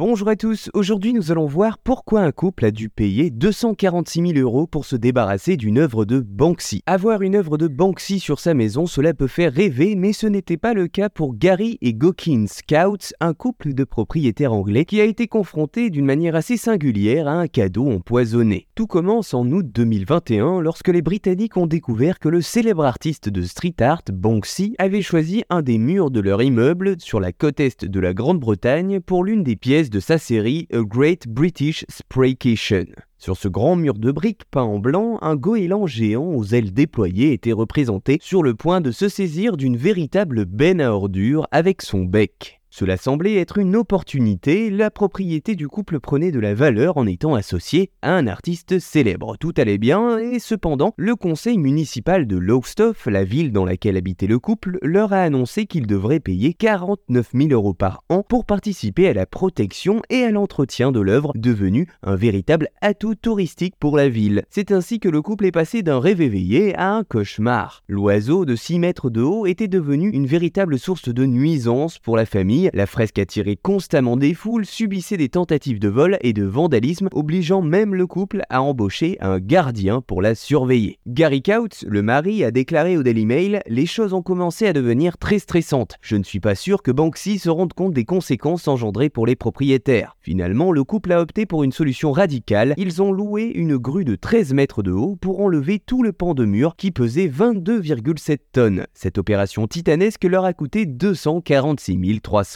Bonjour à tous, aujourd'hui nous allons voir pourquoi un couple a dû payer 246 000 euros pour se débarrasser d'une œuvre de Banksy. Avoir une œuvre de Banksy sur sa maison, cela peut faire rêver, mais ce n'était pas le cas pour Gary et Gawkins Scouts, un couple de propriétaires anglais qui a été confronté d'une manière assez singulière à un cadeau empoisonné. Tout commence en août 2021 lorsque les Britanniques ont découvert que le célèbre artiste de street art Banksy avait choisi un des murs de leur immeuble sur la côte est de la Grande-Bretagne pour l'une des pièces de sa série A Great British Spraycation. Sur ce grand mur de briques peint en blanc, un goéland géant aux ailes déployées était représenté sur le point de se saisir d'une véritable benne à ordures avec son bec. Cela semblait être une opportunité, la propriété du couple prenait de la valeur en étant associée à un artiste célèbre. Tout allait bien, et cependant, le conseil municipal de Lowestoft, la ville dans laquelle habitait le couple, leur a annoncé qu'ils devraient payer 49 000 euros par an pour participer à la protection et à l'entretien de l'œuvre, devenue un véritable atout touristique pour la ville. C'est ainsi que le couple est passé d'un rêve éveillé à un cauchemar. L'oiseau de 6 mètres de haut était devenu une véritable source de nuisance pour la famille la fresque attirait constamment des foules, subissait des tentatives de vol et de vandalisme, obligeant même le couple à embaucher un gardien pour la surveiller. Gary Coutts, le mari, a déclaré au Daily Mail Les choses ont commencé à devenir très stressantes. Je ne suis pas sûr que Banksy se rende compte des conséquences engendrées pour les propriétaires. Finalement, le couple a opté pour une solution radicale. Ils ont loué une grue de 13 mètres de haut pour enlever tout le pan de mur qui pesait 22,7 tonnes. Cette opération titanesque leur a coûté 246 300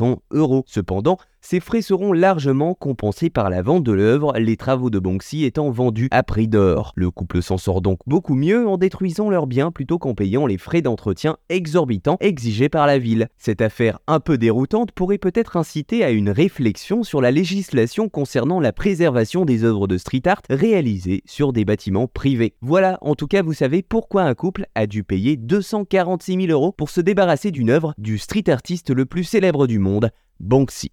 Cependant, ces frais seront largement compensés par la vente de l'œuvre, les travaux de Banksy étant vendus à prix d'or. Le couple s'en sort donc beaucoup mieux en détruisant leurs biens plutôt qu'en payant les frais d'entretien exorbitants exigés par la ville. Cette affaire un peu déroutante pourrait peut-être inciter à une réflexion sur la législation concernant la préservation des œuvres de street art réalisées sur des bâtiments privés. Voilà, en tout cas vous savez pourquoi un couple a dû payer 246 000 euros pour se débarrasser d'une œuvre du street artiste le plus célèbre du monde, Banksy.